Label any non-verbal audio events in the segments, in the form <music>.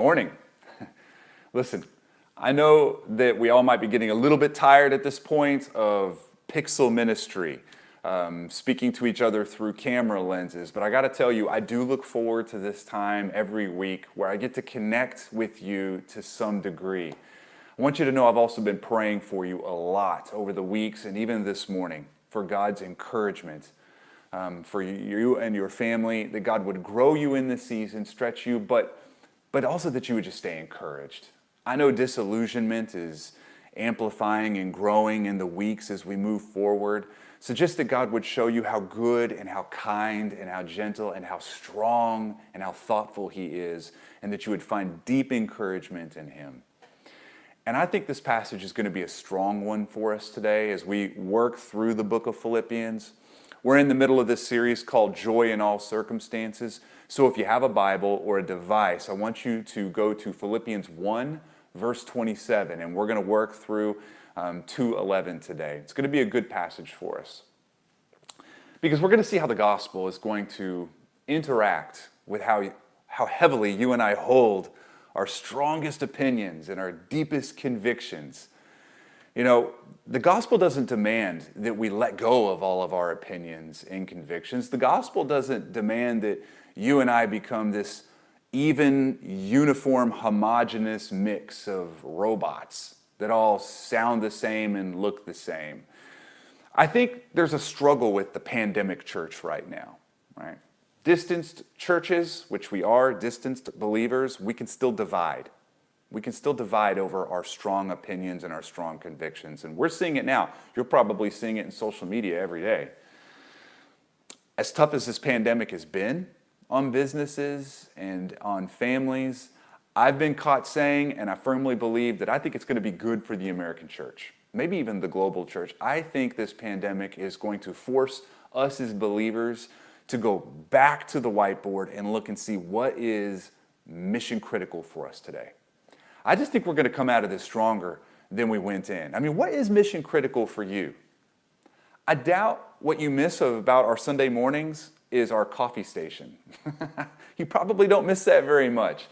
morning. <laughs> Listen, I know that we all might be getting a little bit tired at this point of pixel ministry, um, speaking to each other through camera lenses, but I got to tell you, I do look forward to this time every week where I get to connect with you to some degree. I want you to know I've also been praying for you a lot over the weeks and even this morning for God's encouragement um, for you and your family, that God would grow you in this season, stretch you, but, but also that you would just stay encouraged. I know disillusionment is amplifying and growing in the weeks as we move forward. So just that God would show you how good and how kind and how gentle and how strong and how thoughtful He is, and that you would find deep encouragement in Him. And I think this passage is going to be a strong one for us today as we work through the book of Philippians. We're in the middle of this series called Joy in All Circumstances. So if you have a Bible or a device, I want you to go to Philippians 1, verse 27, and we're going to work through um, 211 today. It's going to be a good passage for us because we're going to see how the gospel is going to interact with how, how heavily you and I hold our strongest opinions and our deepest convictions you know, the gospel doesn't demand that we let go of all of our opinions and convictions. The gospel doesn't demand that you and I become this even, uniform, homogenous mix of robots that all sound the same and look the same. I think there's a struggle with the pandemic church right now, right? Distanced churches, which we are, distanced believers, we can still divide. We can still divide over our strong opinions and our strong convictions. And we're seeing it now. You're probably seeing it in social media every day. As tough as this pandemic has been on businesses and on families, I've been caught saying, and I firmly believe that I think it's going to be good for the American church, maybe even the global church. I think this pandemic is going to force us as believers to go back to the whiteboard and look and see what is mission critical for us today. I just think we're going to come out of this stronger than we went in. I mean, what is mission critical for you? I doubt what you miss about our Sunday mornings is our coffee station. <laughs> you probably don't miss that very much.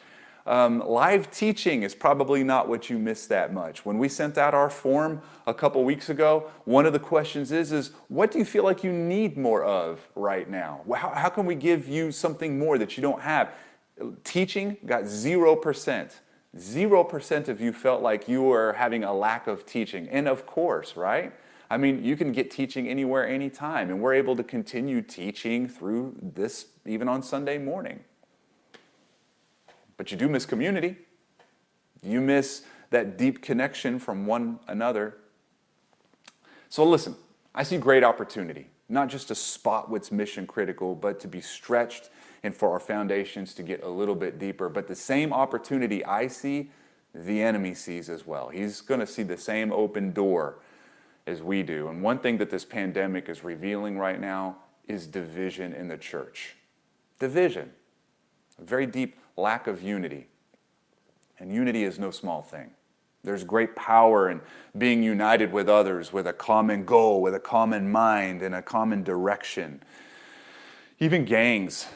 Um, live teaching is probably not what you miss that much. When we sent out our form a couple weeks ago, one of the questions is, is what do you feel like you need more of right now? How, how can we give you something more that you don't have? Teaching got 0%. 0% of you felt like you were having a lack of teaching. And of course, right? I mean, you can get teaching anywhere, anytime, and we're able to continue teaching through this even on Sunday morning. But you do miss community. You miss that deep connection from one another. So listen, I see great opportunity, not just to spot what's mission critical, but to be stretched and for our foundations to get a little bit deeper. But the same opportunity I see, the enemy sees as well. He's going to see the same open door as we do. And one thing that this pandemic is revealing right now is division in the church. Division, a very deep lack of unity. And unity is no small thing. There's great power in being united with others with a common goal, with a common mind, and a common direction. Even gangs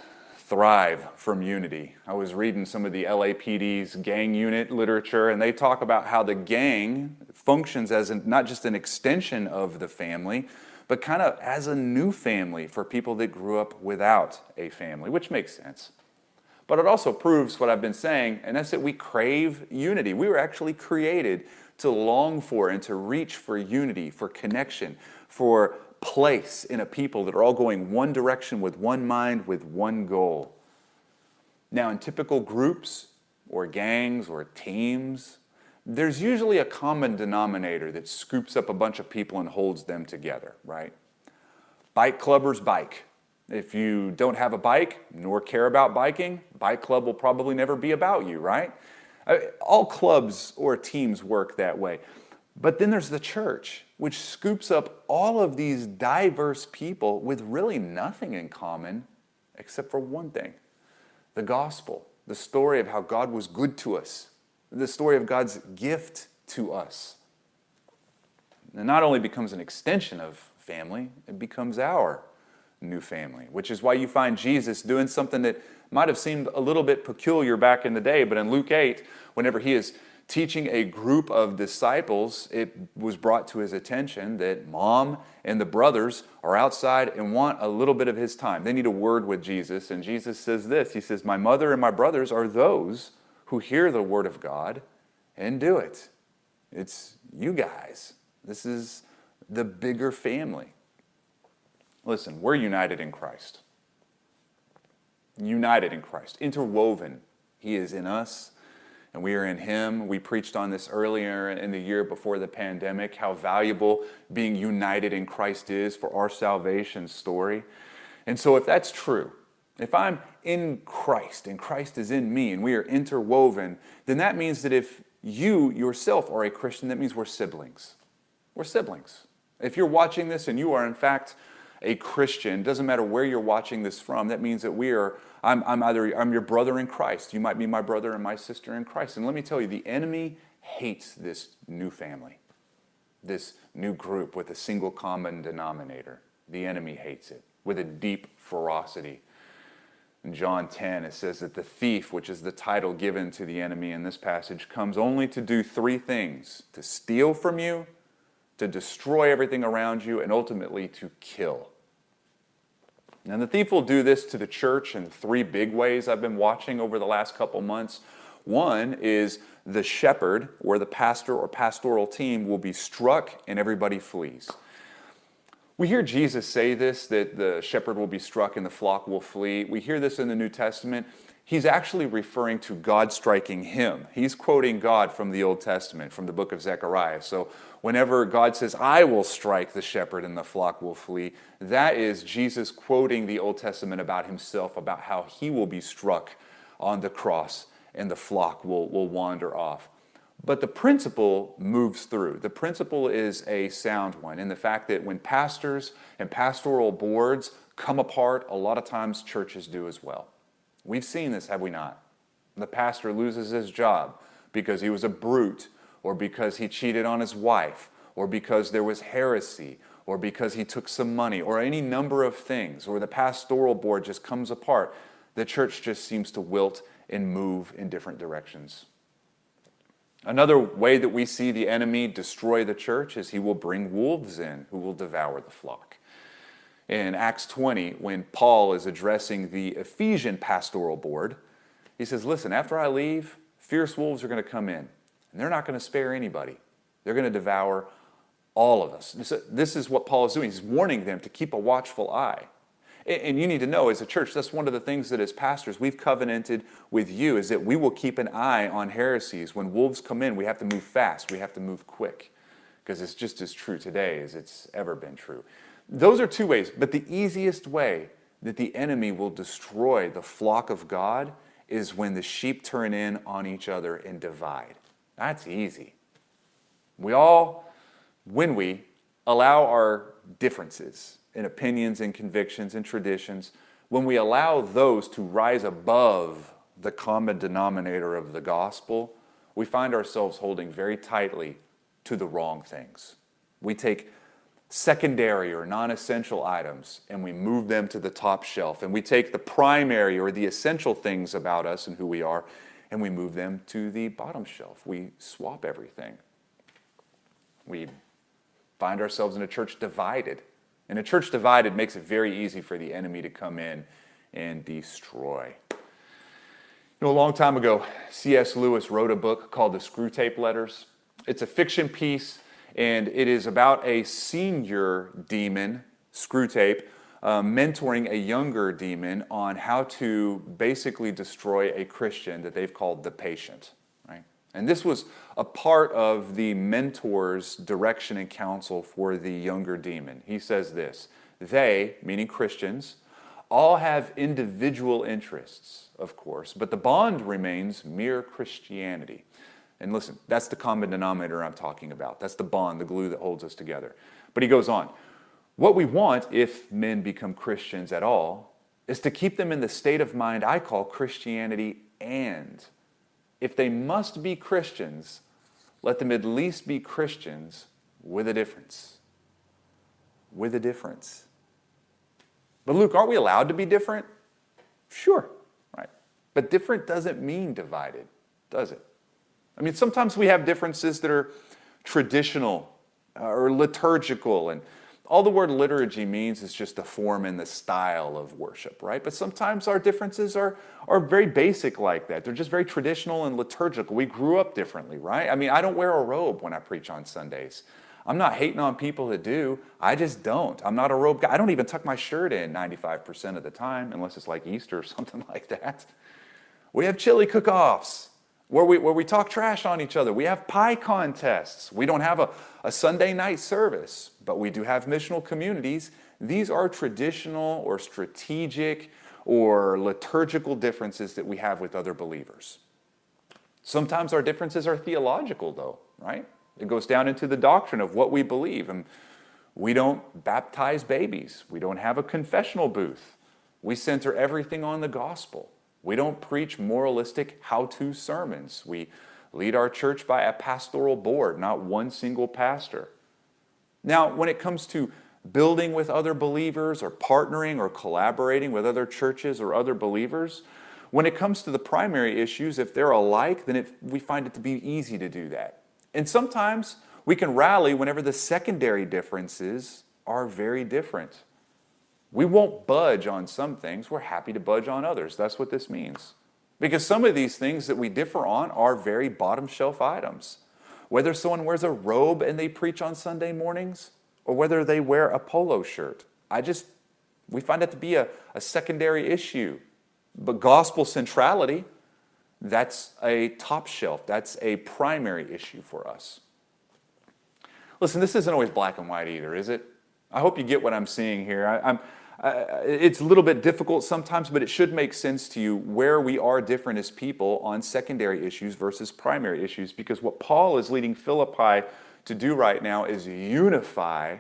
thrive from unity. I was reading some of the LAPD's gang unit literature, and they talk about how the gang functions as an, not just an extension of the family, but kind of as a new family for people that grew up without a family, which makes sense. But it also proves what I've been saying, and that's that we crave unity. We were actually created to long for and to reach for unity, for connection, for place in a people that are all going one direction with one mind, with one goal. Now, in typical groups or gangs or teams, there's usually a common denominator that scoops up a bunch of people and holds them together, right? Bike clubbers bike. If you don't have a bike nor care about biking, bike club will probably never be about you, right? Uh, all clubs or teams work that way. But then there's the church, which scoops up all of these diverse people with really nothing in common except for one thing the gospel, the story of how God was good to us, the story of God's gift to us. It not only becomes an extension of family, it becomes our new family, which is why you find Jesus doing something that might have seemed a little bit peculiar back in the day, but in Luke 8, whenever he is teaching a group of disciples, it was brought to his attention that mom and the brothers are outside and want a little bit of his time. They need a word with Jesus. And Jesus says this He says, My mother and my brothers are those who hear the word of God and do it. It's you guys. This is the bigger family. Listen, we're united in Christ. United in Christ, interwoven. He is in us and we are in Him. We preached on this earlier in the year before the pandemic how valuable being united in Christ is for our salvation story. And so, if that's true, if I'm in Christ and Christ is in me and we are interwoven, then that means that if you yourself are a Christian, that means we're siblings. We're siblings. If you're watching this and you are, in fact, a Christian, doesn't matter where you're watching this from, that means that we are, I'm, I'm either, I'm your brother in Christ. You might be my brother and my sister in Christ. And let me tell you, the enemy hates this new family, this new group with a single common denominator. The enemy hates it with a deep ferocity. In John 10, it says that the thief, which is the title given to the enemy in this passage, comes only to do three things to steal from you, to destroy everything around you, and ultimately to kill. And the thief will do this to the church in three big ways I've been watching over the last couple months. One is the shepherd or the pastor or pastoral team will be struck and everybody flees. We hear Jesus say this that the shepherd will be struck and the flock will flee. We hear this in the New Testament. He's actually referring to God striking him. He's quoting God from the Old Testament, from the book of Zechariah. So whenever God says, I will strike the shepherd and the flock will flee, that is Jesus quoting the Old Testament about himself, about how he will be struck on the cross and the flock will, will wander off. But the principle moves through. The principle is a sound one in the fact that when pastors and pastoral boards come apart, a lot of times churches do as well. We've seen this, have we not? The pastor loses his job because he was a brute or because he cheated on his wife, or because there was heresy, or because he took some money, or any number of things, or the pastoral board just comes apart, the church just seems to wilt and move in different directions. Another way that we see the enemy destroy the church is he will bring wolves in who will devour the flock. In Acts 20, when Paul is addressing the Ephesian pastoral board, he says, Listen, after I leave, fierce wolves are going to come in. And they're not going to spare anybody, they're going to devour all of us. This is what Paul is doing. He's warning them to keep a watchful eye. And you need to know, as a church, that's one of the things that as pastors we've covenanted with you is that we will keep an eye on heresies. When wolves come in, we have to move fast, we have to move quick, because it's just as true today as it's ever been true. Those are two ways, but the easiest way that the enemy will destroy the flock of God is when the sheep turn in on each other and divide. That's easy. We all, when we allow our differences in opinions and convictions and traditions, when we allow those to rise above the common denominator of the gospel, we find ourselves holding very tightly to the wrong things. We take secondary or non essential items and we move them to the top shelf. And we take the primary or the essential things about us and who we are and we move them to the bottom shelf. We swap everything. We find ourselves in a church divided. And a church divided makes it very easy for the enemy to come in and destroy. You know, a long time ago, C.S. Lewis wrote a book called The Screwtape Letters. It's a fiction piece, and it is about a senior demon, Screwtape, uh, mentoring a younger demon on how to basically destroy a Christian that they've called the patient. And this was a part of the mentor's direction and counsel for the younger demon. He says this They, meaning Christians, all have individual interests, of course, but the bond remains mere Christianity. And listen, that's the common denominator I'm talking about. That's the bond, the glue that holds us together. But he goes on what we want, if men become Christians at all, is to keep them in the state of mind I call Christianity and. If they must be Christians, let them at least be Christians with a difference. With a difference. But Luke, aren't we allowed to be different? Sure, right? But different doesn't mean divided, does it? I mean, sometimes we have differences that are traditional uh, or liturgical, and all the word liturgy means is just the form and the style of worship, right? But sometimes our differences are, are very basic like that. They're just very traditional and liturgical. We grew up differently, right? I mean, I don't wear a robe when I preach on Sundays. I'm not hating on people that do. I just don't. I'm not a robe guy. I don't even tuck my shirt in 95% of the time, unless it's like Easter or <laughs> something like that. We have chili cook offs where we, where we talk trash on each other. We have pie contests. We don't have a, a Sunday night service, but we do have missional communities. These are traditional or strategic or liturgical differences that we have with other believers. Sometimes our differences are theological, though, right? It goes down into the doctrine of what we believe. And we don't baptize babies, we don't have a confessional booth. We center everything on the gospel. We don't preach moralistic how to sermons. We lead our church by a pastoral board, not one single pastor. Now, when it comes to building with other believers or partnering or collaborating with other churches or other believers, when it comes to the primary issues, if they're alike, then it, we find it to be easy to do that. And sometimes we can rally whenever the secondary differences are very different. We won't budge on some things, we're happy to budge on others. That's what this means. Because some of these things that we differ on are very bottom shelf items. Whether someone wears a robe and they preach on Sunday mornings, or whether they wear a polo shirt, I just, we find that to be a, a secondary issue. But gospel centrality, that's a top shelf, that's a primary issue for us. Listen, this isn't always black and white either, is it? I hope you get what I'm seeing here. I, am uh, it's a little bit difficult sometimes, but it should make sense to you where we are different as people on secondary issues versus primary issues. Because what Paul is leading Philippi to do right now is unify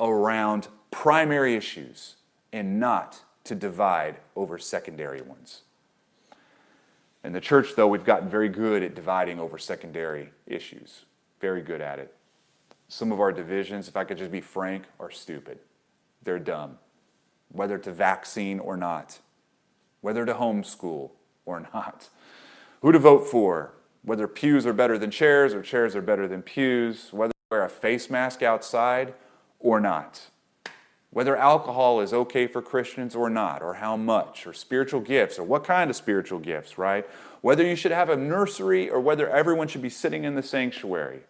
around primary issues and not to divide over secondary ones. In the church, though, we've gotten very good at dividing over secondary issues. Very good at it. Some of our divisions, if I could just be frank, are stupid. They're dumb whether to vaccine or not, whether to homeschool or not, who to vote for, whether pews are better than chairs or chairs are better than pews, whether to wear a face mask outside or not, whether alcohol is okay for Christians or not, or how much, or spiritual gifts, or what kind of spiritual gifts, right? Whether you should have a nursery or whether everyone should be sitting in the sanctuary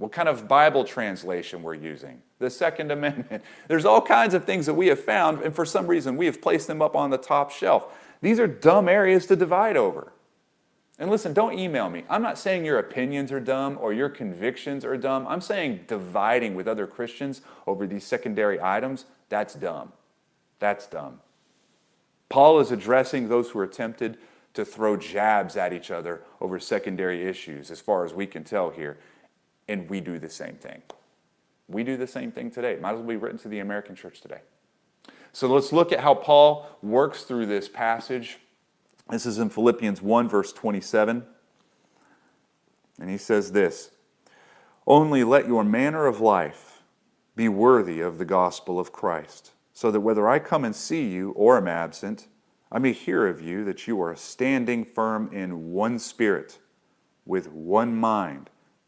what kind of Bible translation we're using, the Second <laughs> Amendment. There's all kinds of things that we have found, and for some reason we have placed them up on the top shelf. These are dumb areas to divide over. And listen, don't email me. I'm not saying your opinions are dumb or your convictions are dumb. I'm saying dividing with other Christians over these secondary items, that's dumb. That's dumb. Paul is addressing those who are tempted to throw jabs at each other over secondary issues, as far as we can tell here. And we do the same thing. We do the same thing today. Might as well be written to the American church today. So let's look at how Paul works through this passage. This is in Philippians 1, verse 27. And he says this Only let your manner of life be worthy of the gospel of Christ, so that whether I come and see you or am absent, I may hear of you that you are standing firm in one spirit, with one mind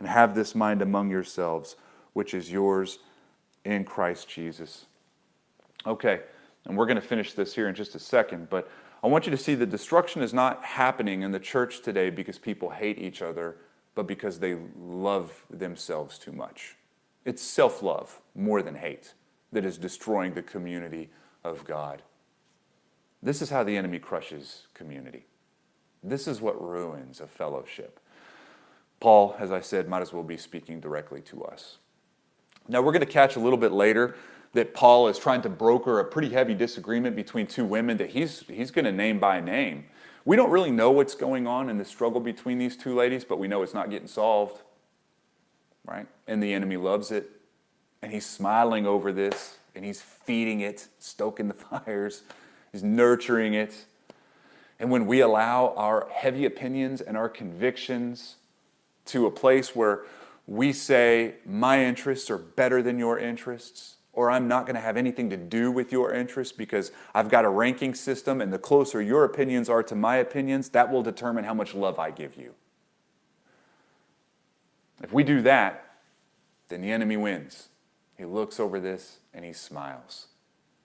and have this mind among yourselves, which is yours in Christ Jesus. Okay, And we're going to finish this here in just a second, but I want you to see that destruction is not happening in the church today because people hate each other, but because they love themselves too much. It's self love more than hate that is destroying the community of God. This is how the enemy crushes community. This is what ruins a fellowship. Paul, as I said, might as well be speaking directly to us. Now, we're going to catch a little bit later that Paul is trying to broker a pretty heavy disagreement between two women that he's, he's going to name by name. We don't really know what's going on in the struggle between these two ladies, but we know it's not getting solved, right? And the enemy loves it. And he's smiling over this, and he's feeding it, stoking the <laughs> fires, he's nurturing it. And when we allow our heavy opinions and our convictions to a place where we say, my interests are better than your interests, or I'm not going to have anything to do with your interests because I've got a ranking system, and the closer your opinions are to my opinions, that will determine how much love I give you. If we do that, then the enemy wins. He looks over this and he smiles.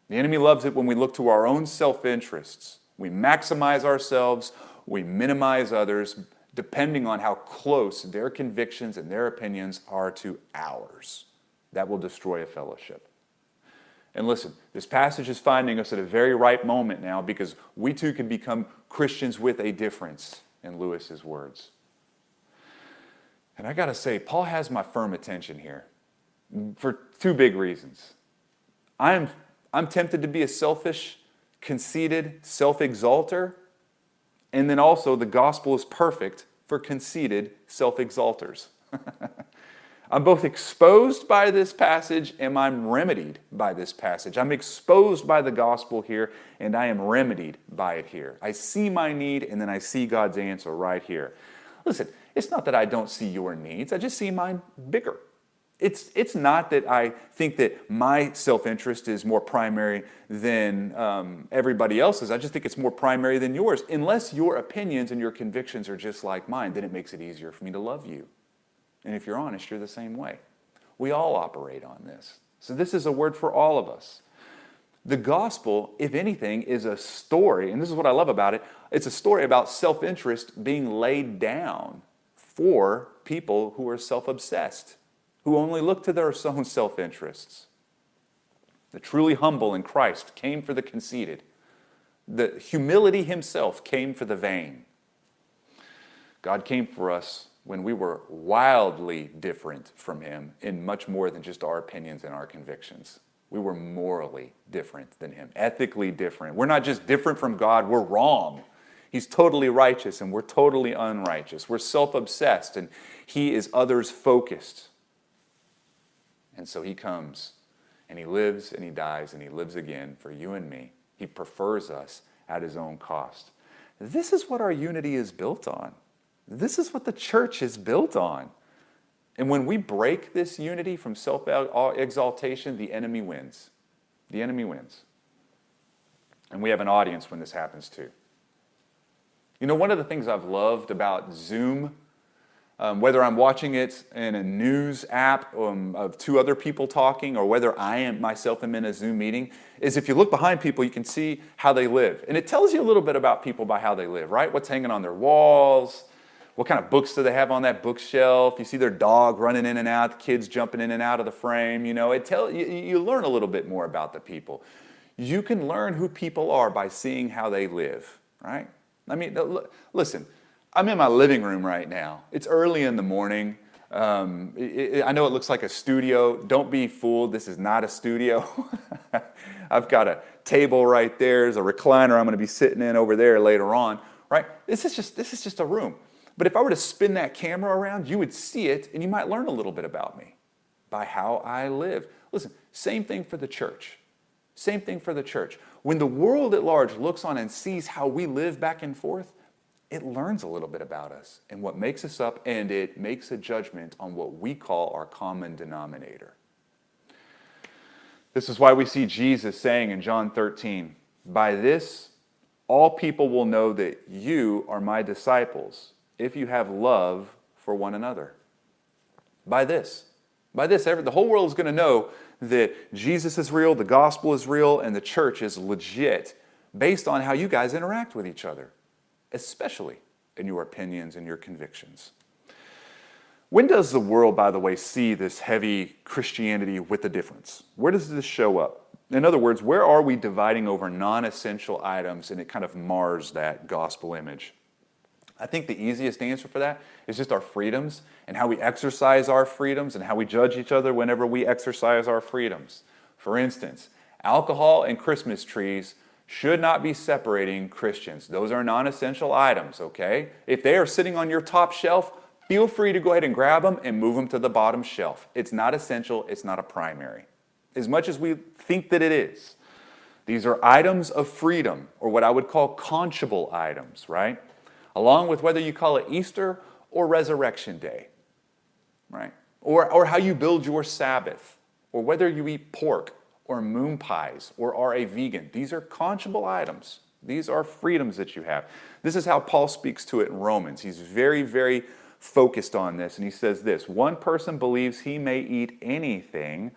The enemy loves it when we look to our own self interests. We maximize ourselves, we minimize others, depending on how close their convictions and their opinions are to ours. That will destroy a fellowship. And listen, this passage is finding us at a very ripe moment now because we too can become Christians with a difference, in Lewis's words. And I got to say, Paul has my firm attention here for two big reasons. I'm, I'm tempted to be a selfish, conceited, self exalter, and then also the gospel is perfect for conceited self exalters. <laughs> I'm both exposed by this passage and I'm remedied by this passage. I'm exposed by the gospel here and I am remedied by it here. I see my need and then I see God's answer right here. Listen, it's not that I don't see your needs, I just see mine bigger. It's, it's not that I think that my self interest is more primary than um, everybody else's. I just think it's more primary than yours. Unless your opinions and your convictions are just like mine, then it makes it easier for me to love you. And if you're honest, you're the same way. We all operate on this. So, this is a word for all of us. The gospel, if anything, is a story, and this is what I love about it it's a story about self interest being laid down for people who are self obsessed, who only look to their <laughs> own self interests. The truly humble in Christ came for the conceited. The humility himself came for the vain. God came for us when we were wildly different from him in much more than just our opinions and our convictions. We were morally different than him, ethically different. We're not just different from God, we're wrong. He's totally righteous and we're totally unrighteous. We're self obsessed and he is others focused. And so he comes and he lives and he dies and he lives again for you and me. He prefers us at his own cost. This is what our unity is built on. This is what the church is built on. And when we break this unity from self exaltation, the enemy wins. The enemy wins. And we have an audience when this happens too. You know, one of the things I've loved about Zoom, um, whether I'm watching it in a news app um, of two other people talking, or whether I am myself am in a Zoom meeting, is if you look behind people, you can see how they live. And it tells you a little bit about people by how they live, right? What's hanging on their walls, what kind of books do they have on that bookshelf? You see their dog running in and out, the kids jumping in and out of the frame. You know, it tell you, you learn a little bit more about the people. You can learn who people are by seeing how they live, right? I mean, listen, I'm in my living room right now. It's early in the morning. Um, it, it, I know it looks like a studio. Don't be fooled. This is not a studio. <laughs> I've got a table right there. There's a recliner I'm going to be sitting in over there later on. Right? This is just this is just a room. But if I were to spin that camera around, you would see it and you might learn a little bit about me by how I live. Listen, same thing for the church. Same thing for the church. When the world at large looks on and sees how we live back and forth, it learns a little bit about us and what makes us up, and it makes a judgment on what we call our common denominator. This is why we see Jesus saying in John 13, By this all people will know that you are my disciples if you have love for one another. By this, By this, the whole world is going to know that Jesus is real, the gospel is real, and the church is legit based on how you guys interact with each other, especially in your opinions and your convictions. When does the world, by the way, see this heavy Christianity with a difference? Where does this show up? In other words, where are we dividing over non essential items and it kind of mars that gospel image? I think the easiest answer for that is just our freedoms and how we exercise our freedoms and how we judge each other whenever we exercise our freedoms. For instance, alcohol and Christmas trees should not be separating Christians. Those are non essential items, okay? If they are sitting on your top shelf, feel free to go ahead and grab them and move them to the bottom shelf. It's not essential, it's not a primary. As much as we think that it is, these are items of freedom, or what I would call conchable items, right? Along with whether you call it Easter or Resurrection Day, right? Or, or how you build your Sabbath, or whether you eat pork or moon pies or are a vegan. These are conchable items. These are freedoms that you have. This is how Paul speaks to it in Romans. He's very, very focused on this. And he says this One person believes he may eat anything,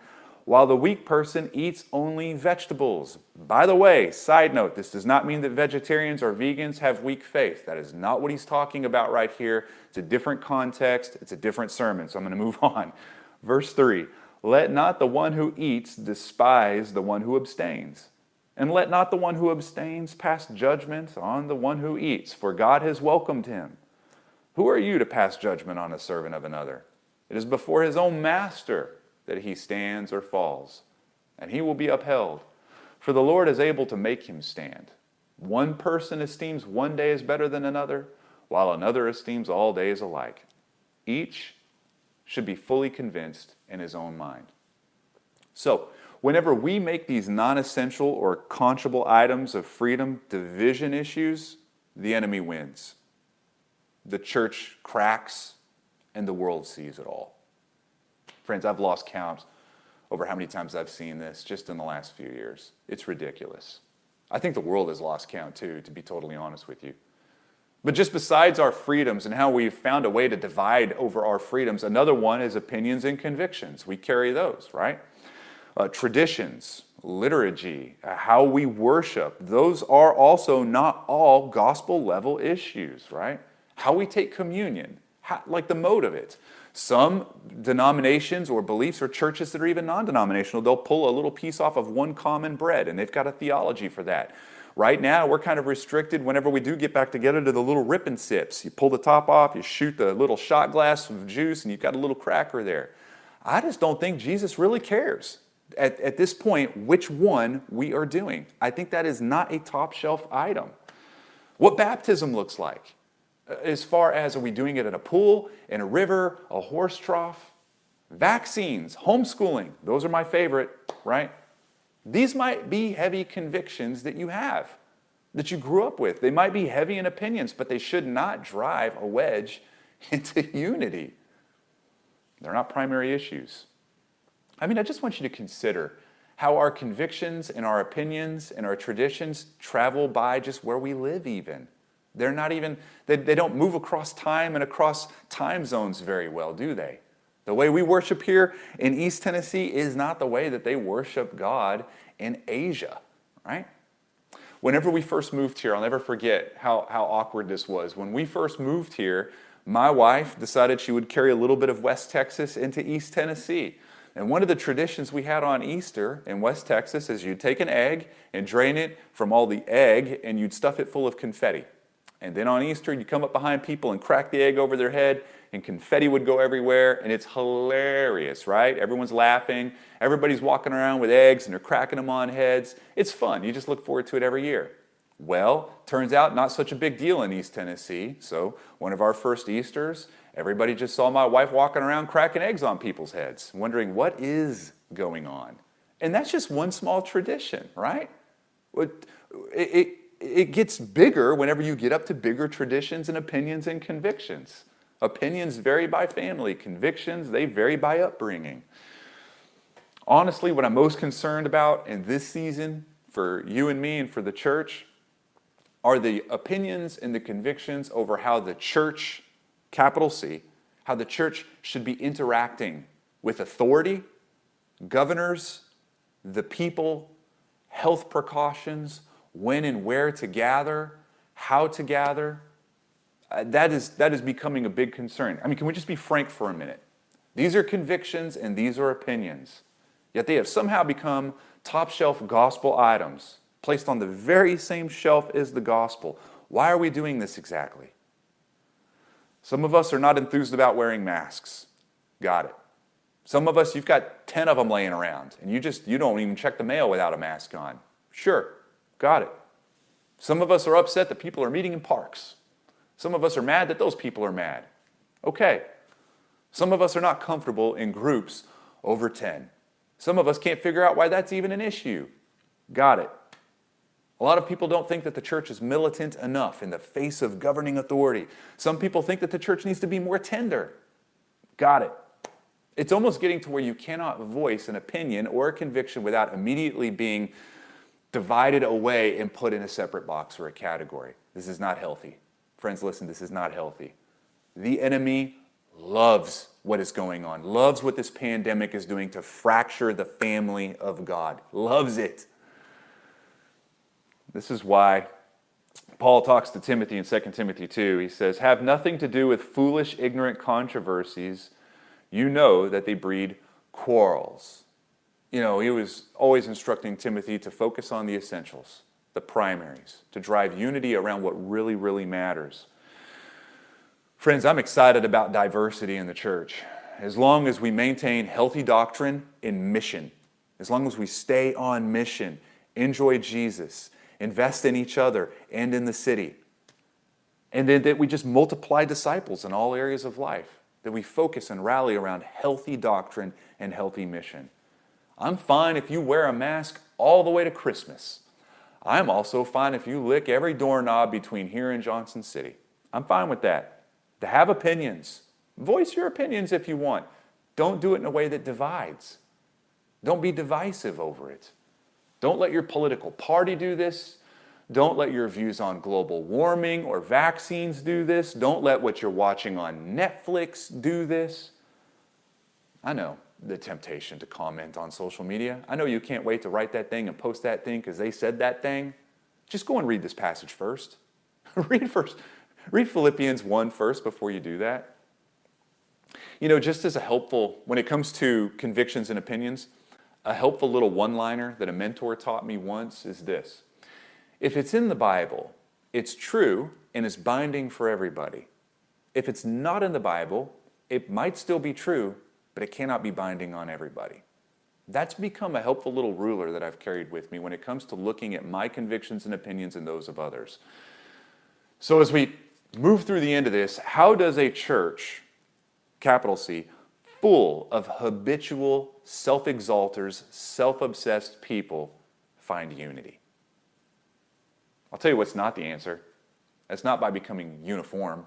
while the weak person eats only vegetables. By the way, side note, this does not mean that vegetarians or vegans have weak faith. That is not what he's talking about right here. It's a different context, it's a different sermon. So I'm going to move <laughs> on. Verse 3 let not the one who eats despise the one who abstains. And let not the one who abstains pass judgment on the one who eats, for God has welcomed him. Who are you to pass judgment on a servant of another? It is before his own master that he stands or falls, and he will be upheld. For the Lord is able to make him stand. One person esteems one day as better than another, while another esteems all days alike. Each should be fully convinced in his own mind. So, whenever we make these non essential or conchable items of freedom division issues, the enemy wins. The church cracks and the world sees it all. Friends, I've lost count over how many times I've seen this just in the last few years. It's ridiculous. I think the world has lost count too, to be totally honest with you. But just besides our freedoms and how we've found a way to divide over our freedoms, another one is opinions and convictions. We carry those, right? Uh, traditions, liturgy, uh, how we worship, those are also not all gospel level issues, right? How we take communion, how, like the mode of it. Some denominations or beliefs or churches that are even non denominational, they'll pull a little piece off of one common bread and they've got a theology for that. Right now, we're kind of restricted whenever we do get back together to the little rip and sips. You pull the top off, you shoot the little shot glass of juice, and you've got a little cracker there. I just don't think Jesus really cares at, at this point which one we are doing. I think that is not a top shelf item. What baptism looks like, uh, as far as are we doing it in a pool, in a river, a horse trough? Vaccines, homeschooling, those are my favorite, right? These might be heavy convictions that you have, that you grew up with. They might be heavy in opinions, but they should not drive a wedge <laughs> into unity. They're not primary issues. I mean, I just want you to consider how our convictions and our opinions and our traditions travel by just where we live, even. They're not even, they, they don't move across time and across time zones very well, do they? The way we worship here in East Tennessee is not the way that they worship God in Asia, right? Whenever we first moved here, I'll never forget how, how awkward this was. When we first moved here, my wife decided she would carry a little bit of West Texas into East Tennessee. And one of the traditions we had on Easter in West Texas is you'd take an egg and drain it from all the egg and you'd stuff it full of confetti. And then on Easter, you'd come up behind people and crack the egg over their head and confetti would go everywhere, and it's hilarious, right? Everyone's laughing, everybody's walking around with eggs and they're cracking them on heads. It's fun. You just look forward to it every year. Well, turns out not such a big deal in East Tennessee. So, one of our first Easters, everybody just saw my wife walking around cracking eggs on people's heads, wondering what is going on. And that's just one small tradition, right? It, it, it gets bigger whenever you get up to bigger traditions and opinions and convictions. Opinions vary by family, convictions, they vary by upbringing. Honestly, what I'm most concerned about in this season for you and me and for the church are the opinions and the convictions over how the church, capital C, how the church should be interacting with authority, governors, the people, health precautions, when and where to gather, how to gather. Uh, that, is, that is becoming a big concern. I mean, can we just be frank for a minute? These are convictions and these are opinions. Yet they have somehow become top shelf gospel items, placed on the very same shelf as the gospel. Why are we doing this exactly? Some of us are not enthused about wearing masks. Got it. Some of us, you've got 10 of them laying around, and you just you don't even check the mail without a mask on. Sure, got it. Some of us are upset that people are meeting in parks. Some of us are mad that those people are mad. Okay. Some of us are not comfortable in groups over 10. Some of us can't figure out why that's even an issue. Got it. A lot of people don't think that the church is militant enough in the face of governing authority. Some people think that the church needs to be more tender. Got it. It's almost getting to where you cannot voice an opinion or a conviction without immediately being divided away and put in a separate box or a category. This is not healthy. Friends, listen, this is not healthy. The enemy loves what is going on, loves what this pandemic is doing to fracture the family of God, loves it. This is why Paul talks to Timothy in 2 Timothy 2. He says, Have nothing to do with foolish, ignorant controversies you know that they breed quarrels. You know, he was always instructing Timothy to focus on the essentials, the primaries, to drive unity around what really, really matters. Friends, I'm excited about diversity in the church. As long as we maintain healthy doctrine in mission, as long as we stay on mission, enjoy Jesus, invest in each other and in the city, and then that we just multiply disciples in all areas of life that we focus and rally around healthy doctrine and healthy mission. I'm fine if you wear a mask all the way to Christmas. I'm also fine if you lick every doorknob between here and Johnson City. I'm fine with that. To have opinions, voice your opinions if you want. Don't do it in a way that divides. Don't be divisive over it. Don't let your political party do this. Don't let your views on global warming or vaccines do this. Don't let what you're watching on Netflix do this. I know the temptation to comment on social media. I know you can't wait to write that thing and post that thing because they said that thing. Just go and read this passage first. <laughs> read first. Read Philippians 1 first before you do that. You know, just as a helpful, when it comes to convictions and opinions, a helpful little one liner that a mentor taught me once is this if it's in the Bible, it's true and it's binding for everybody. If it's not in the Bible, it might still be true, but it cannot be binding on everybody. That's become a helpful little ruler that I've carried with me when it comes to looking at my convictions and opinions and those of others. So, as we move through the end of this, how does a church, capital C, full of habitual self exalters, self obsessed people find unity? I'll tell you what's not the answer. It's not by becoming uniform.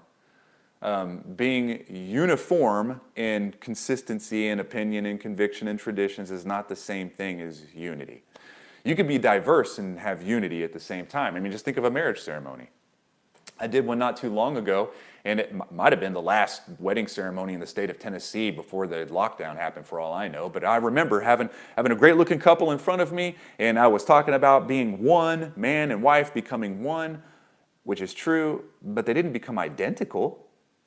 Um, being uniform in consistency and opinion and conviction and traditions is not the same thing as unity. You can be diverse and have unity at the same time. I mean, just think of a marriage ceremony. I did one not too long ago, and it m- might have been the last wedding ceremony in the state of Tennessee before the lockdown happened, for all I know. But I remember having, having a great looking couple in front of me, and I was talking about being one, man and wife becoming one, which is true, but they didn't become identical,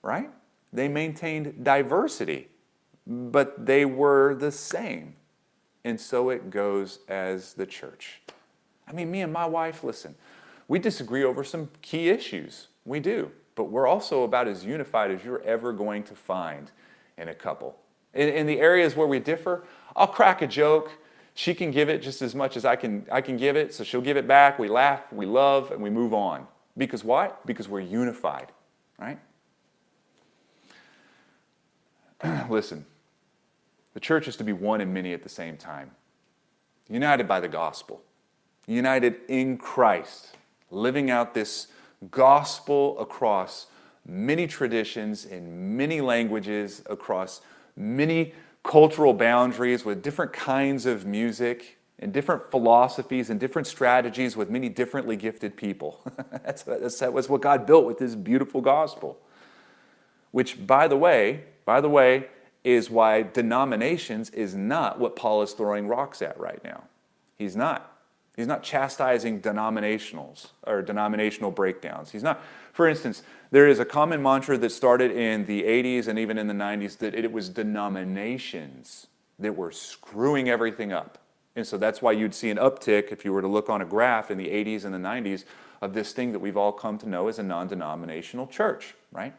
right? They maintained diversity, but they were the same. And so it goes as the church. I mean, me and my wife, listen, we disagree over some key issues. We do. But we're also about as unified as you're ever going to find in a couple. In, in, the areas where we differ, I'll crack a joke. She can give it just as much as I can, I can give it. So she'll give it back. We laugh, we love, and we move on. Because what? Because we're unified, right? <clears throat> Listen, the church is to be one and many at the same time, united by the gospel, united in Christ living out this gospel across many traditions in many languages, across many cultural boundaries with different kinds of music and different philosophies and different strategies with many differently gifted people. <laughs> that's, that's, that was what God built with this beautiful gospel. Which, by the way, by the way, is why denominations is not what Paul is throwing rocks at right now. He's not. He's not chastising denominationals or denominational breakdowns. He's not. For instance, there is a common mantra that started in the 80s and even in the 90s that it was denominations that were screwing everything up. And so that's why you'd see an uptick if you were to look on a graph in the 80s and the 90s of this thing that we've all come to know as a non denominational church, right?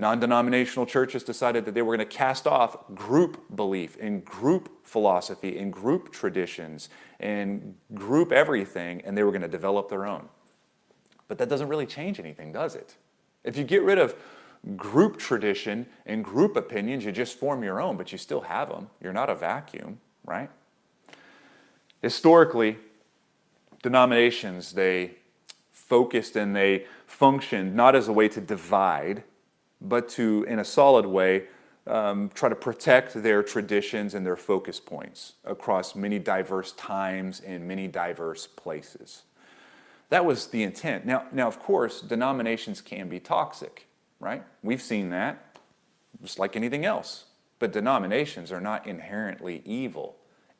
Non denominational churches decided that they were going to cast off group belief and group philosophy and group traditions and group everything, and they were going to develop their own. But that doesn't really change anything, does it? If you get rid of group tradition and group opinions, you just form your own, but you still have them. You're not a vacuum, right? Historically, denominations, they focused and they functioned not as a way to divide, but to, in a solid way, um, try to protect their traditions and their focus points across many diverse times and many diverse places. That was the intent. Now, now, of course, denominations can be toxic, right? We've seen that, just like anything else. But denominations are not inherently evil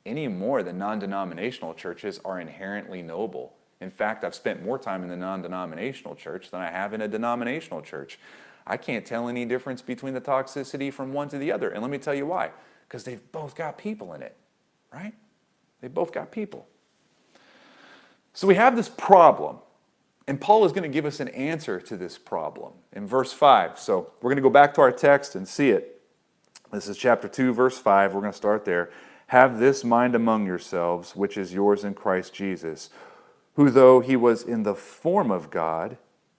any more than non denominational churches are inherently noble. In fact, I've spent more time in the non denominational church than I have in a denominational church. I can't tell any difference between the toxicity from one to the other. And let me tell you why. Because they've both got people in it, right? They've both got people. So we have this problem. And Paul is going to give us an answer to this problem in verse 5. So we're going to go back to our text and see it. This is chapter 2, verse 5. We're going to start there. Have this mind among yourselves, which is yours in Christ Jesus, who, though he was in the form of God,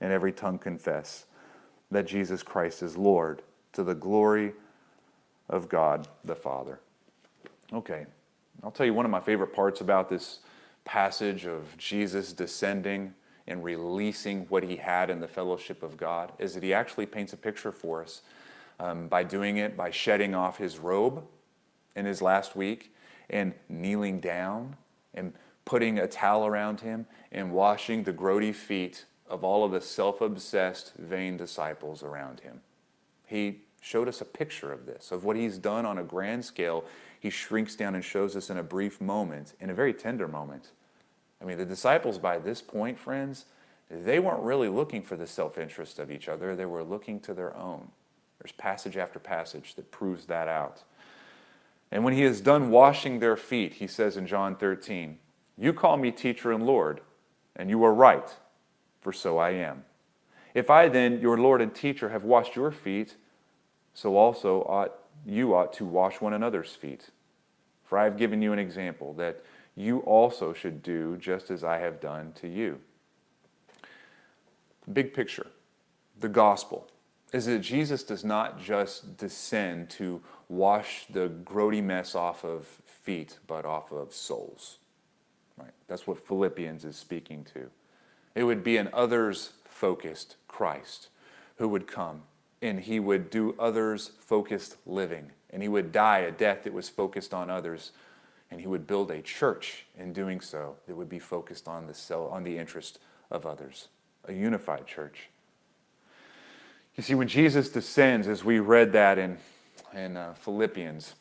and every tongue confess that Jesus Christ is Lord to the glory of God the Father. Okay, I'll tell you one of my favorite parts about this passage of Jesus descending and releasing what he had in the fellowship of God is that he actually paints a picture for us um, by doing it by shedding off his robe in his last week and kneeling down and putting a towel around him and washing the grody feet of all of the self obsessed, vain disciples around him. He showed us a picture of this, of what he's done on a grand scale. He shrinks down and shows us in a brief moment, in a very tender moment. I mean, the disciples, by this point, friends, they weren't really looking for the self interest of each other, they were looking to their own. There's passage after passage that proves that out. And when he is done washing their feet, he says in John 13, You call me teacher and Lord, and you are right for so I am. If I then, your Lord and teacher, have washed your feet, so also ought you ought to wash one another's feet. For I have given you an example that you also should do just as I have done to you. Big picture, the gospel is that Jesus does not just descend to wash the grody mess off of feet, but off of souls. Right? That's what Philippians is speaking to. It would be an others focused Christ who would come and he would do others focused living and he would die a death that was focused on others and he would build a church in doing so that would be focused on the cell, on the interest of others a unified church. You see when jesus descends as we read that in, in uh, philippians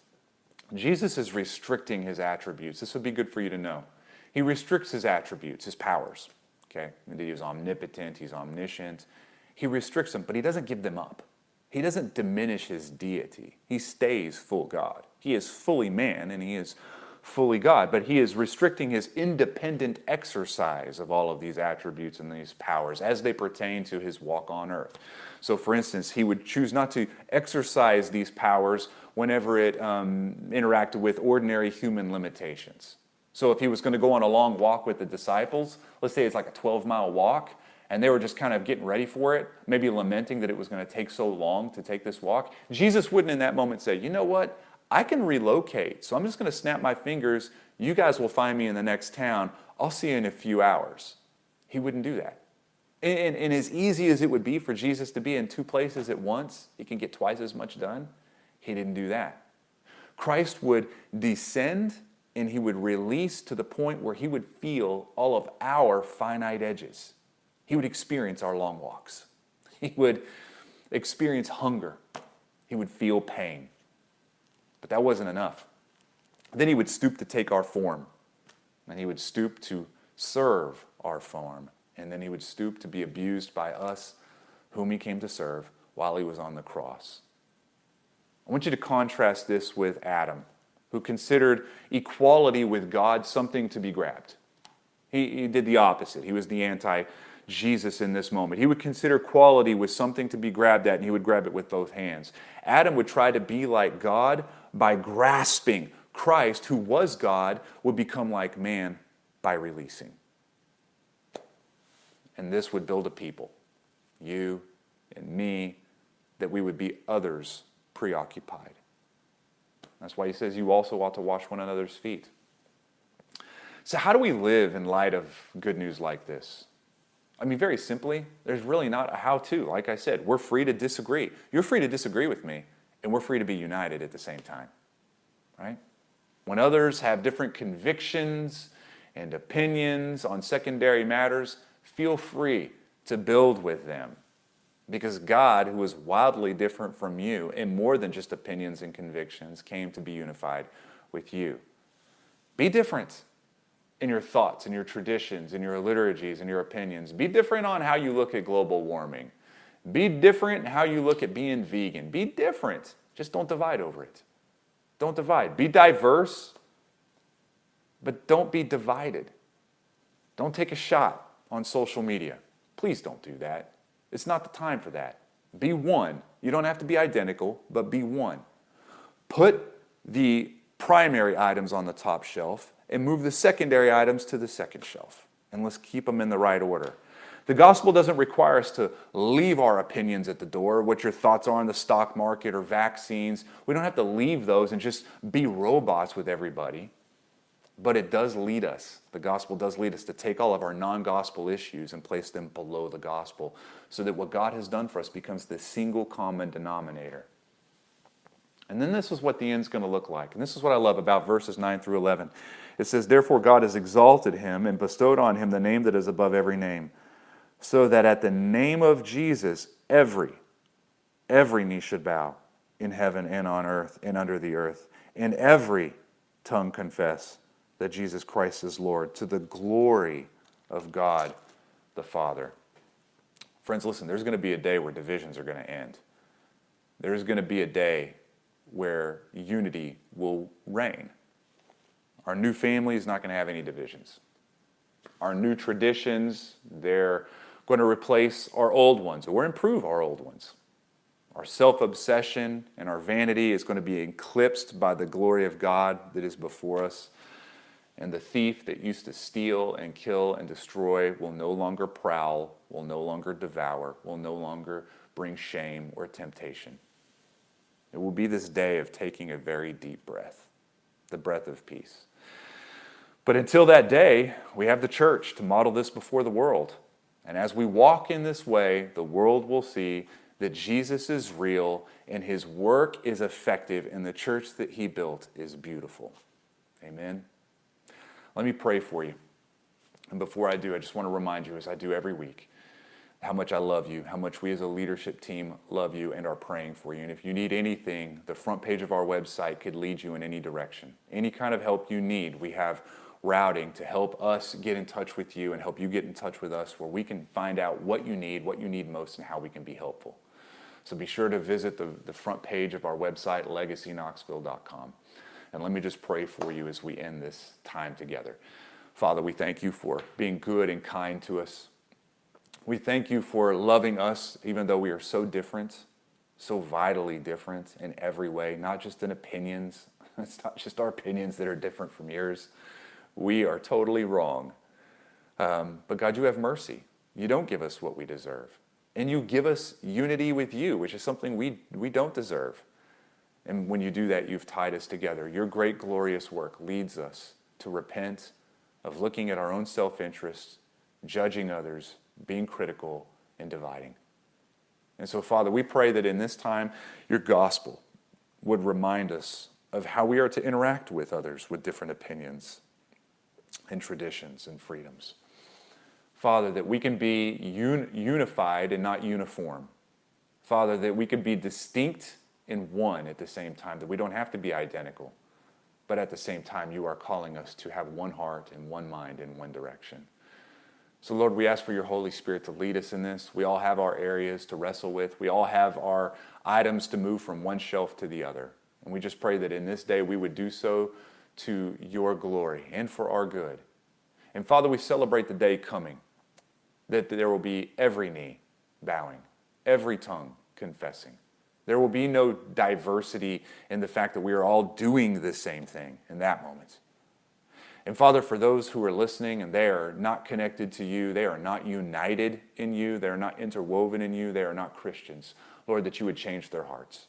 jesus is restricting his attributes. This would be good for you to know. He restricts his attributes his powers Okay? That he is omnipotent, he's omniscient. He restricts them, but he doesn't give them up. He doesn't diminish his deity. He stays full God. He is fully man and he is fully God, but he is restricting his independent exercise of all of these attributes and these powers as they pertain to his walk on earth. So, for instance, he would choose not to exercise these powers whenever it um, interacted with ordinary human limitations. So if he was going to go on a long walk with the disciples, let's say it's like a 12 mile walk, and they were just kind of getting ready for it, maybe lamenting that it was going to take so long to take this walk, Jesus wouldn't in that moment say, You know what? I can relocate. So I'm just going to snap my fingers. You guys will find me in the next town. I'll see you in a few hours. He wouldn't do that. And, and, and as easy as it would be for Jesus to be in two places at once, he can get twice as much done. He didn't do that. Christ would descend and he would release to the point where he would feel all of our finite edges. He would experience our long walks. <laughs> He would experience hunger. He would feel pain. But that wasn't enough. Then he would stoop to take our form, and he would stoop to serve our form, and then he would stoop to be abused by us, whom he came to serve, while he was on the cross. I want you to contrast this with Adam, who considered equality with God something to be grabbed. He, he did the opposite. He was the anti Jesus in this moment. He would consider quality with something to be grabbed at, and he would grab it with both hands. Adam would try to be like God by grasping. Christ, who was God, would become like man by releasing. And this would build a people, you and me, that we would be others preoccupied. That's why he says you also ought to wash one another's feet. So, how do we live in light of good news like this? I mean, very simply, there's really not a how to. Like I said, we're free to disagree. You're free to disagree with me, and we're free to be united at the same time. Right? When others have different convictions and opinions on secondary matters, feel free to build with them. Because God, who is wildly different from you in more than just opinions and convictions, came to be unified with you. Be different in your thoughts, in your traditions, in your liturgies, in your opinions. Be different on how you look at global warming. Be different how you look at being vegan. Be different. Just don't divide over it. Don't divide. Be diverse, but don't be divided. Don't take a shot on social media. Please don't do that. It's not the time for that. Be one. You don't have to be identical, but be one. Put the primary items on the top shelf and move the secondary items to the second shelf. And let's keep them in the right order. The gospel doesn't require us to leave our opinions at the door, what your thoughts are on the stock market or vaccines. We don't have to leave those and just be robots with everybody. But it does lead us, the gospel does lead us to take all of our non gospel issues and place them below the gospel so that what God has done for us becomes the single common denominator. And then this is what the end's going to look like. And this is what I love about verses 9 through 11. It says, Therefore, God has exalted him and bestowed on him the name that is above every name, so that at the name of Jesus, every, every knee should bow in heaven and on earth and under the earth, and every tongue confess that Jesus Christ is Lord, to the glory of God the Father. Friends, listen, there's going to be a day where divisions are going to end. There's going to be a day where unity will reign. Our new family is not going to have any divisions. Our new traditions, they're going to replace our old ones or improve our old ones. Our self obsession and our vanity is going to be eclipsed by the glory of God that is before us. And the thief that used to steal and kill and destroy will no longer prowl, will no longer devour, will no longer bring shame or temptation. It will be this day of taking a very deep breath, the breath of peace. But until that day, we have the church to model this before the world. And as we walk in this way, the world will see that Jesus is real and his work is effective and the church that he built is beautiful. Amen. Let me pray for you. And before I do, I just want to remind you, as I do every week, how much I love you, how much we as a leadership team love you and are praying for you. And if you need anything, the front page of our website could lead you in any direction. Any kind of help you need, we have routing to help us get in touch with you and help you get in touch with us where we can find out what you need, what you need most, and how we can be helpful. So be sure to visit the, the front page of our website, legacyknoxville.com. And let me just pray for you as we end this time together. Father, we thank you for being good and kind to us. We thank you for loving us even though we are so different, so vitally different in every way, not just in opinions. <laughs> It's not just our opinions that are different from yours we are totally wrong. Um, but God, you have mercy. You don't give us what we deserve. And you give us unity with you, which is something we, we don't deserve. And when you do that, you've tied us together. Your great, glorious work leads us to repent of looking at our own self interest, judging others, being critical, and dividing. And so, Father, we pray that in this time, your gospel would remind us of how we are to interact with others with different opinions and traditions and freedoms. Father, that we can be un- unified and not uniform. Father, that we can be distinct in one at the same time, that we don't have to be identical. But at the same time, you are calling us to have one heart and one mind in one direction. So, Lord, we ask for your Holy Spirit to lead us in this. We all have our areas to wrestle with, we all have our items to move from one shelf to the other. And we just pray that in this day we would do so to your glory and for our good. And Father, we celebrate the day coming that there will be every knee bowing, every tongue confessing. There will be no diversity in the fact that we are all doing the same thing in that moment. And Father, for those who are listening and they are not connected to you, they are not united in you, they are not interwoven in you, they are not Christians, Lord, that you would change their hearts,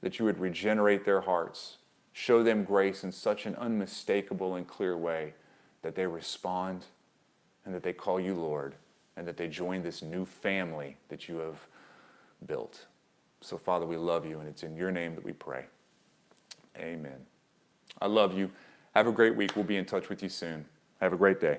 that you would regenerate their hearts, show them grace in such an unmistakable and clear way that they respond and that they call you Lord and that they join this new family that you have built. So, Father, we love you, and it's in your name that we pray. Amen. I love you. Have a great week. We'll be in touch with you soon. Have a great day.